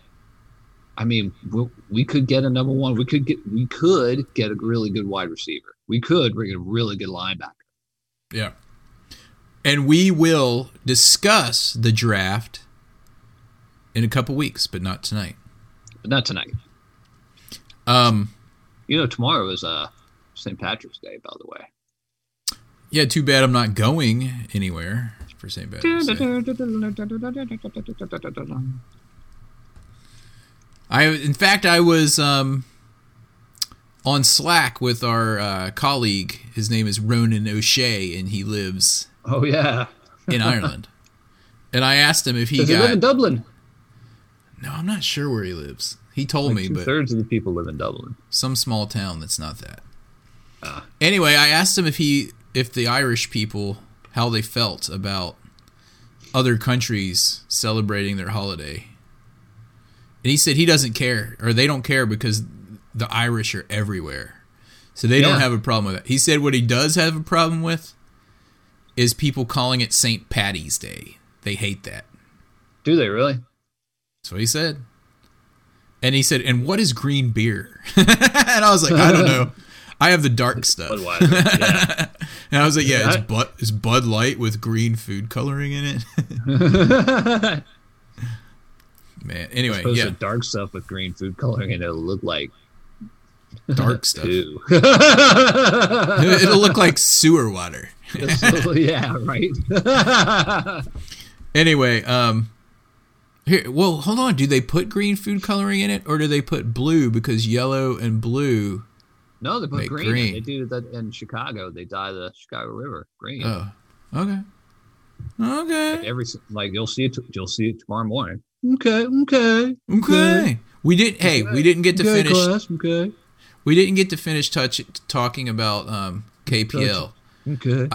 I mean, we, we could get a number one. We could get we could get a really good wide receiver. We could bring a really good linebacker. Yeah. And we will discuss the draft in a couple weeks, but not tonight. But not tonight. Um, You know, tomorrow is uh St. Patrick's Day, by the way. yeah, too bad I'm not going anywhere for St. Patrick's Day. I, in fact, I was um, on Slack with our uh, colleague. His name is Ronan O'Shea, and he lives Oh yeah. in Ireland. And I asked him if he Does he live in. Dublin? No, I'm not sure where he lives. He told me, Two but thirds of the people live in Dublin. some small town that's not that. Ah. Anyway, I asked him if he if the Irish people how they felt about other countries celebrating their holiday. And he said he doesn't care or they don't care because the Irish are everywhere. So they Yeah. don't have a problem with it. He said what he does have a problem with is people calling it St. Patty's Day. They hate that. Do they really? That's what he said. And he said, "And what is green beer?" and I was like, "I don't know. I have the dark stuff." Budweiser. Yeah. And I was like, "Yeah, it's I- Bud, it's Bud Light with green food coloring in it." Man, anyway, yeah, to dark stuff with green food coloring and it'll look like dark stuff. It'll look like sewer water. yeah, right. Anyway, um, Here, well, hold on. Do they put green food coloring in it, or do they put blue because yellow and blue? No, they put green. green. They do that in Chicago. They dye the Chicago River green. Oh, okay, okay, Every like you'll see it. You'll see it tomorrow morning. Okay. Okay. okay. We didn't. Hey, we didn't get to okay, finish. class. Okay. We didn't get to finish touch talking about um, KPL. Okay.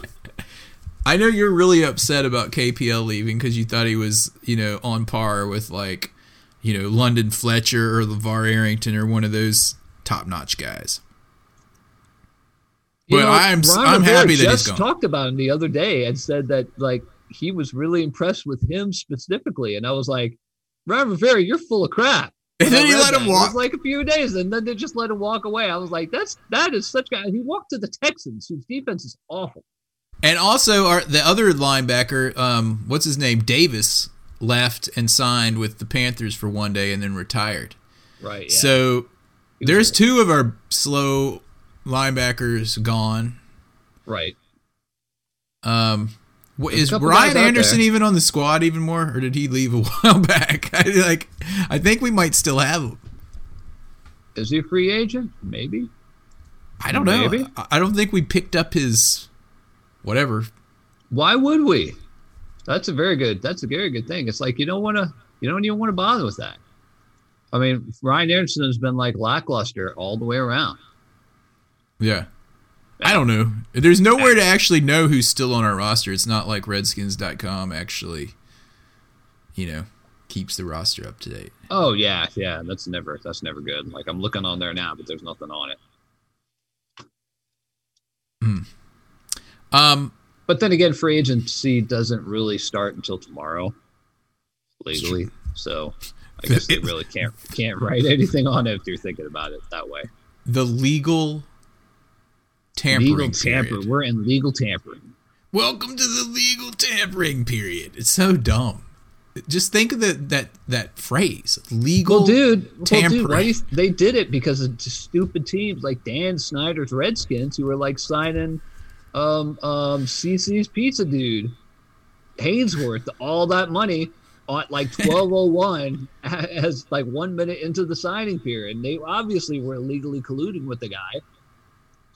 I know you're really upset about KPL leaving because you thought he was, you know, on par with like, you know, London Fletcher or LaVar Arrington or one of those top-notch guys. You But know, I'm Ron I'm Rivera happy that he's just gone. talked about him the other day and said that like he was really impressed with him specifically, and I was like, Ron Rivera, you're full of crap. And then he let him that, it walk. was like a few days, and then they just let him walk away. I was like, that's that is such guy. He walked to the Texans, whose defense is awful. And also, our the other linebacker, um, what's his name, Davis, left and signed with the Panthers for one day and then retired. Right. Yeah. So there's two of our slow linebackers gone. right. Um, what, is Brian Anderson even on the squad even more, or did he leave a while back? I like, I think we might still have him. Is he a free agent? Maybe. I don't know. Maybe. I, I don't think we picked up his whatever. Why would we? That's a very good. That's a very good thing. It's like you don't want to. You don't even want to bother with that. I mean, Ryan Anderson has been like lackluster all the way around. Yeah. I don't know. There's nowhere to actually know who's still on our roster. It's not like Redskins.com actually, you know, keeps the roster up to date. Oh yeah, yeah. That's never. That's never good. Like I'm looking on there now, but there's nothing on it. Hmm. Um, But then again, free agency doesn't really start until tomorrow, legally. So I guess they really can't can't write anything on it if you're thinking about it that way. the legal tampering legal tamper. period. We're in legal tampering. Welcome to the legal tampering period. It's so dumb. Just think of the, that that phrase, legal Well, dude, well, tampering. dude, do you, they did it because of stupid teams like Dan Snyder's Redskins who were like signing um um CC's Pizza dude Haynesworth all that money at like twelve oh one as like one minute into the signing period. And they obviously were illegally colluding with the guy.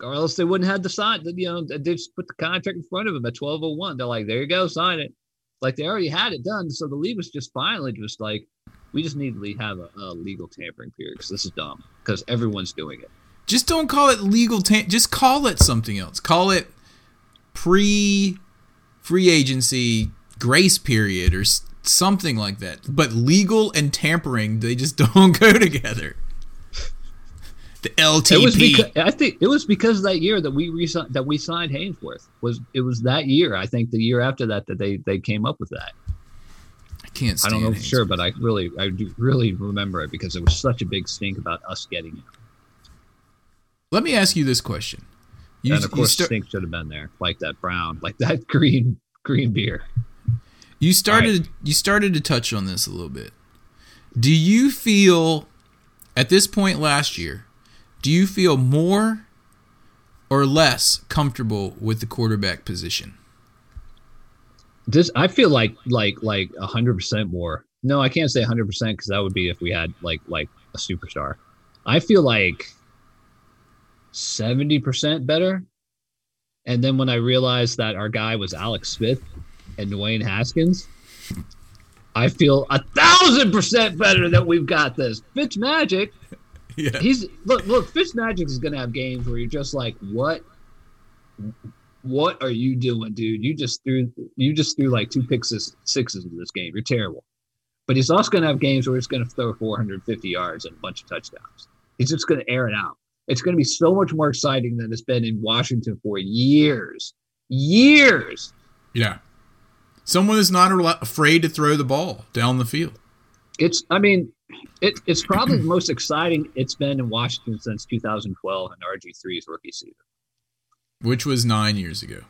Or else they wouldn't have the sign. You know, they just put the contract in front of him at twelve oh one. They're like, "There you go, sign it." Like they already had it done, so the league was just finally just like, we just need to have a, a legal tampering period because this is dumb because everyone's doing it. Just don't call it legal tam- just call it something else. Call it pre free agency grace period or something like that. But legal and tampering, they just don't go together. The LTP. It was because I think it was because that year that we that we signed Haynesworth was it was that year. I think the year after that that they they came up with that. I can't I don't know for sure, but I really I do really remember it because it was such a big stink about us getting it. Let me ask you this question. You, and of course, start- stink should have been there, like that brown, like that green green beer. You started you started to touch on this a little bit. Do you feel at this point last year, do you feel more or less comfortable with the quarterback position? This I feel like like like a hundred percent more. No, I can't say hundred percent because that would be if we had like like a superstar. I feel like seventy percent better. And then when I realized that our guy was Alex Smith and Dwayne Haskins, I feel a thousand percent better that we've got this. Fitz Magic, Yeah. he's look look. Fitz Magic is gonna have games where you're just like, what? What are you doing, dude? You just threw you just threw like two picks sixes into this game. You're terrible. But he's also gonna have games where he's gonna throw 450 yards and a bunch of touchdowns. He's just gonna air it out. It's gonna be so much more exciting than it's been in Washington for years, years. Yeah. Someone is not afraid to throw the ball down the field. It's I mean, it, it's probably the most exciting it's been in Washington since 2012 and RG3's rookie season. which was 9 years ago.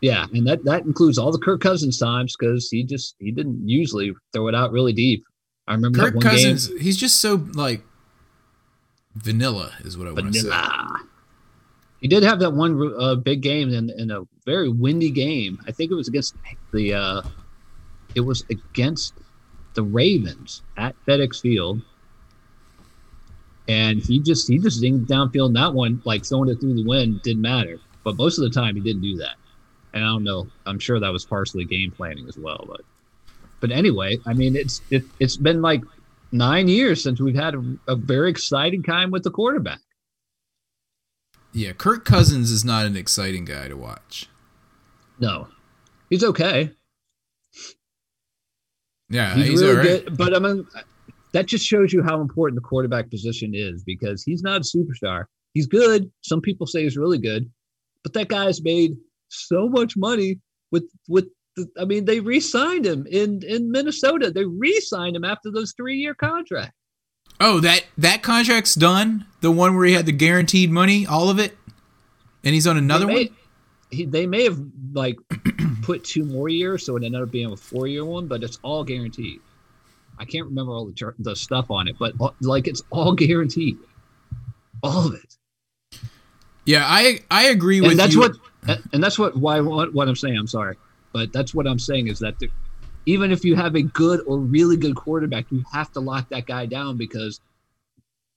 Yeah, and that that includes all the Kirk Cousins times because he just he didn't usually throw it out really deep. I remember Kirk Cousins, game. he's just so like vanilla is what I want to say. He did have that one uh, big game in, in a very windy game. I think it was against the. Uh, it was against the Ravens at FedEx Field, and he just he just dinged downfield. That one, like throwing it through the wind, didn't matter. But most of the time, he didn't do that. And I don't know. I'm sure that was partially game planning as well. But but anyway, I mean, it's it, it's been like nine years since we've had a, a very exciting time with the quarterback. Yeah, Kirk Cousins is not an exciting guy to watch. No, he's okay. Yeah, He's, he's, really all right. good, but I mean, that just shows you how important the quarterback position is because he's not a superstar. He's good. Some people say he's really good, but that guy's made so much money with with. I mean, they re-signed him in in Minnesota. They re-signed him after those three-year contracts. Oh, that that contract's done. The one where he had the guaranteed money, all of it, and he's on another they may, one. He, they may have like put two more years, so it ended up being a four-year one, but it's all guaranteed. I can't remember all the ter- the stuff on it, but uh, like it's all guaranteed, all of it. Yeah, I I agree with that's you. what and that's what why what, what I'm saying. I'm sorry, but that's what I'm saying is that the, even if you have a good or really good quarterback, you have to lock that guy down because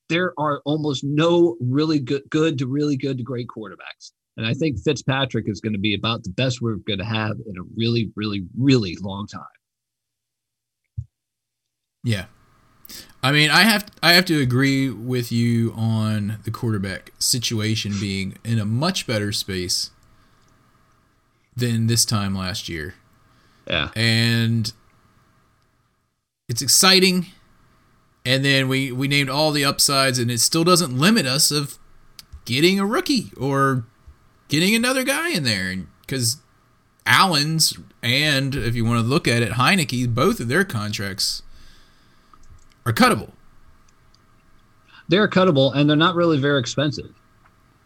there are almost no really good good to really good to great quarterbacks. And I think Fitzpatrick is going to be about the best we're going to have in a really, really, really long time. Yeah. I mean, I have I have to agree with you on the quarterback situation being in a much better space than this time last year. Yeah. And it's exciting. And then we we named all the upsides and it still doesn't limit us of getting a rookie or getting another guy in there cuz Allen's and if you want to look at it Heinicke both of their contracts are cuttable. They're cuttable and they're not really very expensive,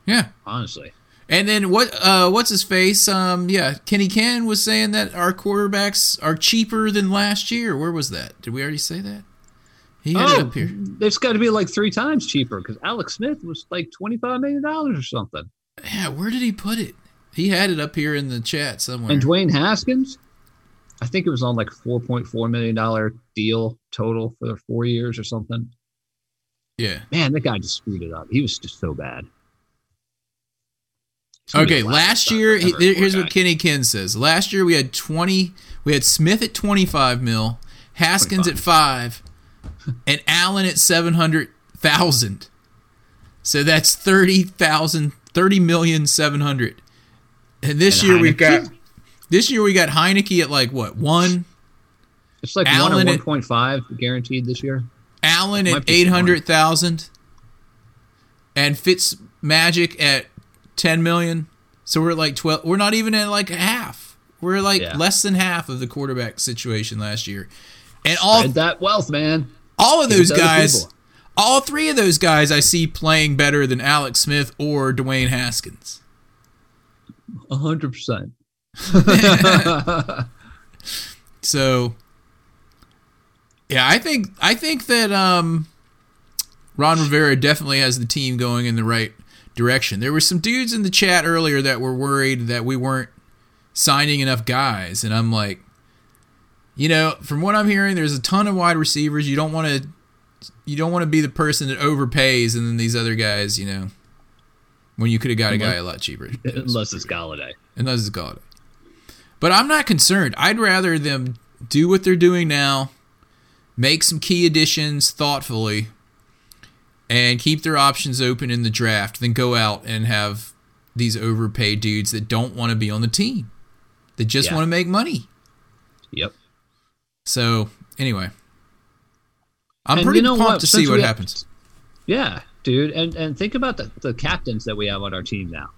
Yeah. honestly. And then what? Uh, what's his face? Um, yeah, Kenny Can was saying that our quarterbacks are cheaper than last year. Where was that? Did we already say that? He had it Oh, up here. it's got to be like three times cheaper because Alex Smith was like $25 million or something. Yeah, where did he put it? He had it up here in the chat somewhere. And Dwayne Haskins, I think it was on like $4.4 million deal total for four years or something. yeah. Man, that guy just screwed it up. He was just so bad. He's gonna be Okay, last year, ever, here's what Kenny Ken says. Last year we had 20, we had Smith at 25 mil, Haskins at 5, and Allen at 700,000. So that's 30,000, 30 million 700. And this And year we've got this year we got Heinicke at like what? 1, It's like Allen one or 1.5 guaranteed this year. Allen at be some 800,000 and Fitz Magic at 10 million. So we're at like 12 we're not even at like a half. We're like Yeah. less than half of the quarterback situation last year. And all And that wealth, man. all of those guys all three of those guys I see playing better than Alex Smith or Dwayne Haskins. A hundred percent. So yeah, I think I think that um Ron Rivera definitely has the team going in the right direction. There were some dudes in the chat earlier that were worried that we weren't signing enough guys and I'm like you know, from what I'm hearing there's a ton of wide receivers. You don't want to you don't want to be the person that overpays and then these other guys, you know, when you could have got a guy a lot cheaper. Unless it's Golladay. unless it's Golladay. But I'm not concerned. I'd rather them do what they're doing now, make some key additions thoughtfully, and keep their options open in the draft than go out and have these overpaid dudes that don't want to be on the team. They just Yeah. want to make money. Yep. So anyway, I'm And pretty you know pumped what? to Since see what have- happens. Yeah, dude. And and think about the, the captains that we have on our team now.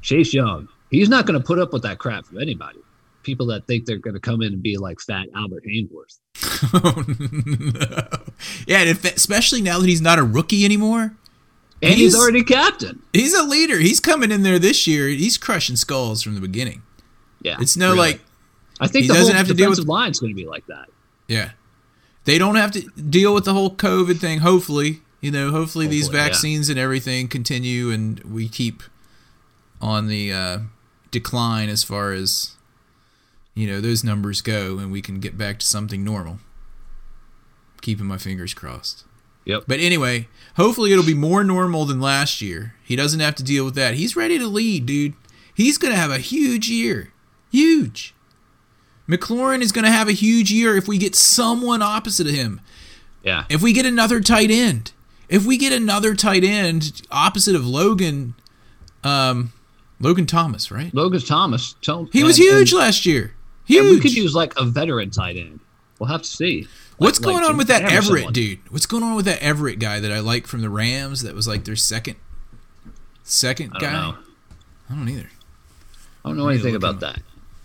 Chase Young. He's not going to put up with that crap from anybody. People that think they're going to come in and be like fat Albert Haynesworth. oh, no. Yeah, and if, especially now that he's not a rookie anymore. And he's, He's- already captain. He's a leader. He's coming in there this year. He's crushing skulls from the beginning. Yeah. It's no really. like, I think he the doesn't whole have to deal with- defensive line's going to be like that. yeah, they don't have to deal with the whole COVID thing. Hopefully, you know, hopefully, these Hopefully, yeah. vaccines and everything continue, and we keep on the uh, decline as far as you know those numbers go, and we can get back to something normal. keeping my fingers crossed. Yep. But anyway, hopefully it'll be more normal than last year. He doesn't have to deal with that. He's ready to lead, dude. He's going to have a huge year. Huge. McLaurin is going to have a huge year if we get someone opposite of him. yeah. If we get another tight end. If we get another tight end opposite of Logan um Logan Thomas, right? Logan Thomas. Tell, He was and- huge and- last year. And we could use like a veteran tight end. We'll have to see. Like- What's like going on with that Everett someone. dude? What's going on with that Everett guy that I like from the Rams? That was like their second, second I guy. know. I don't either. I don't know anything about that.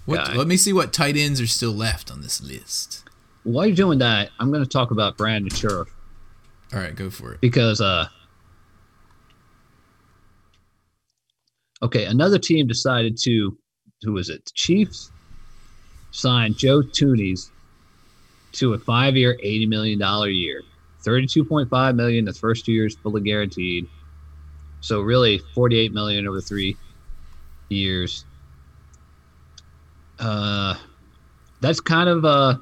What? guy. Let me see what tight ends are still left on this list. While you're doing that, I'm going to talk about Brandon Scherff All right, go for it. because, uh, okay, another team decided to, who was it? The Chiefs signed Joe Thuney to a five-year, eighty million dollar year. Thirty-two point five million. The first two years fully guaranteed. So really, forty-eight million over three years. Uh, that's kind of uh,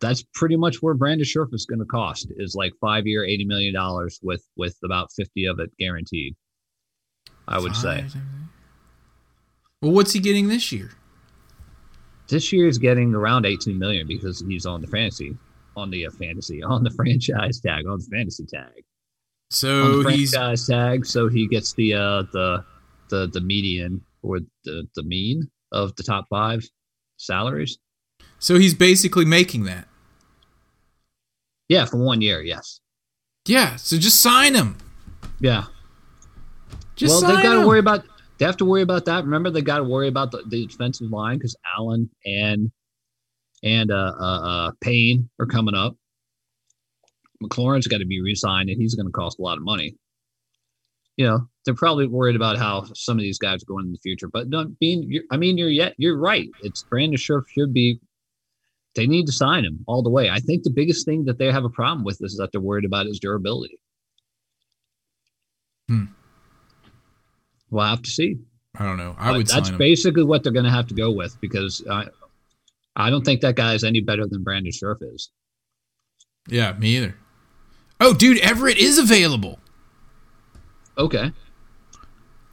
that's pretty much where Brandon Scherff is going to cost is like five year, eighty million dollars with with about fifty of it guaranteed. I would say Well, what's he getting this year? This year is getting around eighteen million because he's on the fantasy, on the uh, fantasy, on the franchise tag, on the fantasy tag, So he's franchise tag. So he gets the uh the the the median or the the mean of the top five salaries. so he's basically making that. Yeah, for one year, yes. Yeah. So just sign him. Yeah. Just well, sign they've got to worry about. They have to worry about that. Remember, they got to worry about the, the defensive line because Allen and and uh, uh, uh, Payne are coming up. McLaurin's got to be re-signed, and he's going to cost a lot of money. You know, they're probably worried about how some of these guys are going in the future. But don't being, I mean, you're yet you're right. It's Brandon Scherff should be. They need to sign him all the way. I think the biggest thing that they have a problem with is that they're worried about his durability. Hmm. We'll have to see. I don't know. I But would that's basically what they're going to have to go with because I, I don't think that guy is any better than Brandon Scherff is. yeah, me either. Oh, dude, Everett is available. Okay,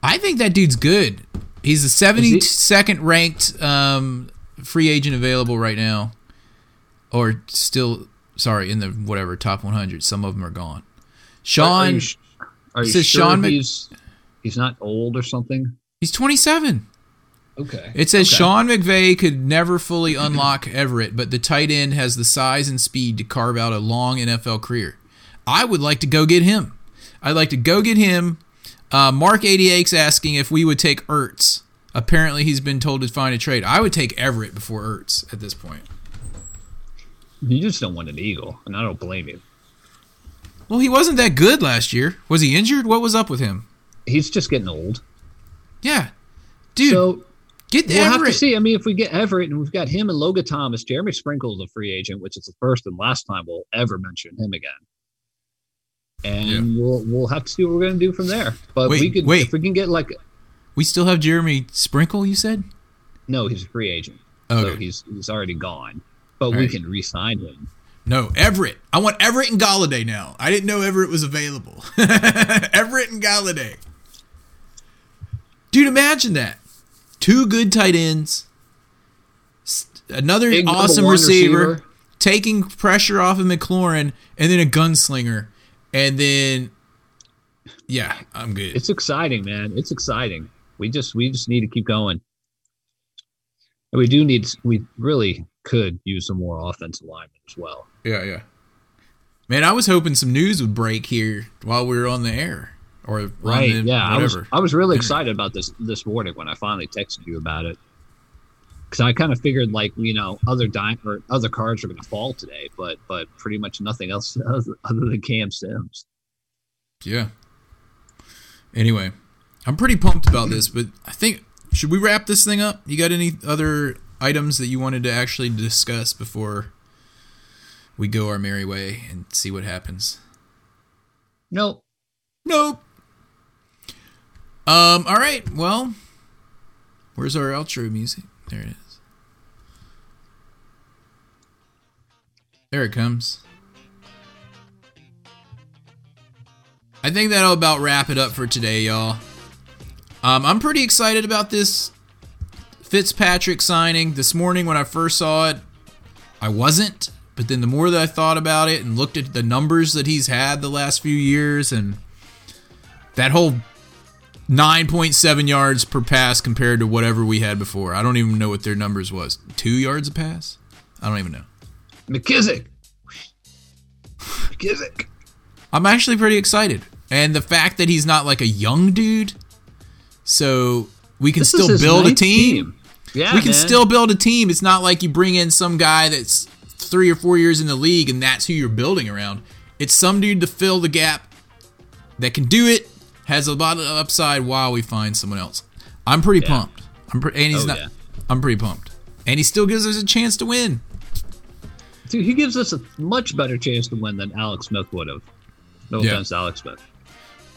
I think that dude's good. He's the seventy second ranked um, free agent available right now, or still sorry in the whatever top one hundred. Some of them are gone. Are Sean, you, sh- are you says sure Sean Mc- he's not old or something? he's twenty seven. Okay, It says Okay. Sean McVay could never fully unlock Everett, but the tight end has the size and speed to carve out a long NFL career. I would like to go get him. I'd like to go get him. Uh, Mark 88's asking if we would take Ertz. Apparently, he's been told to find a trade. I would take Everett before Ertz at this point. You just don't want an eagle, and I don't blame you. Well, he wasn't that good last year. Was he injured? What was up with him? He's just getting old. Yeah, dude, so get we'll have to see. I mean, if we get Everett and we've got him and Logan Thomas, Jeremy Sprinkle is a free agent, which is the first and last time we'll ever mention him again. And Yeah. we'll we'll have to see what we're going to do from there. But Wait, we could wait. if we can get like We still have Jeremy Sprinkle. You said? no, he's a free agent, so he's he's already gone. But we Right. can re-sign him. No, Everett. I want Everett and Golladay now. I didn't know Everett was available. Everett and Golladay. Dude, imagine that. Two good tight ends. Another Big awesome receiver, receiver. Taking pressure off of McLaurin. And then a gunslinger. And then, yeah, I'm good. It's exciting, man. It's exciting. We just we just need to keep going. And we do need we really could use some more offensive linemen as well. yeah, yeah. Man, I was hoping some news would break here while we were on the air. Or Right? the- yeah, I was. I was really excited about this this morning when I finally texted you about it. Because I kind of figured like you know other di- or other cards are going to fall today, but but pretty much nothing else other, other than Cam Sims. Yeah. Anyway, I'm pretty pumped about this, but I think should we wrap this thing up? You got any other items that you wanted to actually discuss before we go our merry way and see what happens? Nope. Nope. Um. All right. Well, where's our outro music? There it is. There it comes. I think that'll about wrap it up for today, y'all. Um, I'm pretty excited about this Fitzpatrick signing. This morning when I first saw it, I wasn't. But then the more that I thought about it and looked at the numbers that he's had the last few years and that whole 9.7 yards per pass compared to whatever we had before. I don't even know what their numbers was. 2 yards a pass? I don't even know. McKissic. McKissic. I'm actually pretty excited. And the fact that he's not like a young dude, so we can This still build a ninth team. Yeah, we can man. still build a team. It's not like you bring in some guy that's three or four years in the league and that's who you're building around. It's some dude to fill the gap that can do it, has a lot of upside while we find someone else. I'm pretty Yeah. pumped. I'm pre- and he's Oh, not. yeah. I'm pretty pumped, and he still gives us a chance to win. Dude, he gives us a much better chance to win than Alex Smith would have. No Yeah. offense to Alex Smith.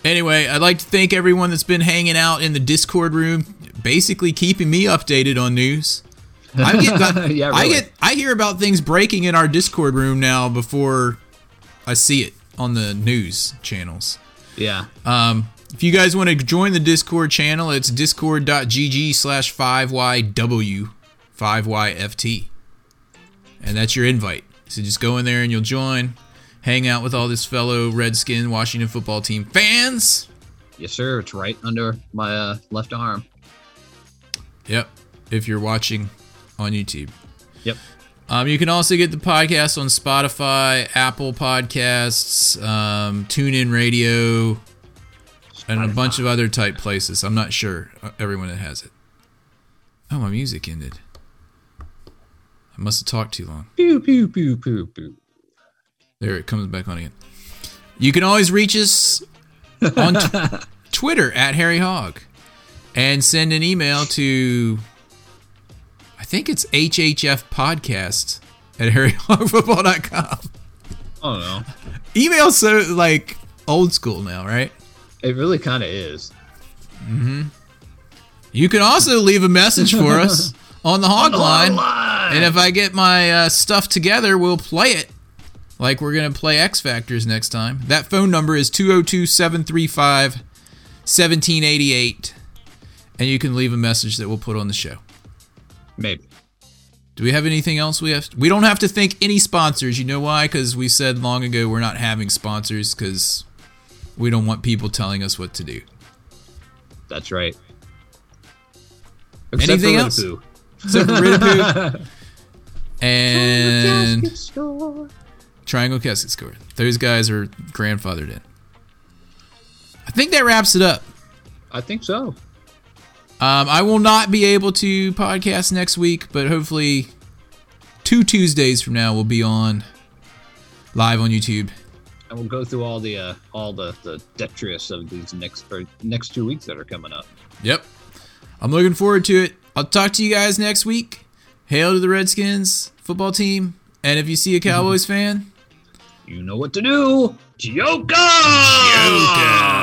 Anyway, I'd like to thank everyone that's been hanging out in the Discord room, basically keeping me updated on news. I get, Yeah, I get, I hear about things breaking in our Discord room now before I see it on the news channels. Yeah. Um, if you guys want to join the Discord channel, it's discord.gg slash 5YW, 5YFT. And that's your invite. So just go in there and you'll join, hang out with all this fellow Redskin Washington football team fans. Yes, sir. It's right under my uh, left arm. Yep, if you're watching on YouTube. Yep. Um, you can also get the podcast on Spotify, Apple Podcasts, um, TuneIn Radio, and a bunch of other type places. I'm not sure uh, everyone that has it. Oh, my music ended. I must have talked too long. Pew, pew, pew, pew, pew. There it comes back on again. You can always reach us on tw- Twitter at Harry Hog and send an email to I think it's HHF podcast at harryhogfootball.com. Don't know. Email so like old school now, right? It really kind of is. You can also leave a message for us on the hog line. And if I get my uh, stuff together, we'll play it. Like we're going to play X Factors next time. That phone number is 202 735 1788. And you can leave a message that we'll put on the show. Maybe. Do we have anything else we have? We don't have to thank any sponsors. You know why? Because we said long ago we're not having sponsors because we don't want people telling us what to do. That's right. Anything for else? Ridapoo. Except for Ridapoo and Triangle Casket Score. Those guys are grandfathered in. I think that wraps it up. I think so. Um, I will not be able to podcast next week, but hopefully two Tuesdays from now we'll be on live on YouTube. And we'll go through all the uh, all the the detritus of these next or next two weeks that are coming up. Yep. I'm looking forward to it. I'll talk to you guys next week. Hail to the Redskins football team. And if you see a Cowboys fan, You know what to do. Joker! Joker.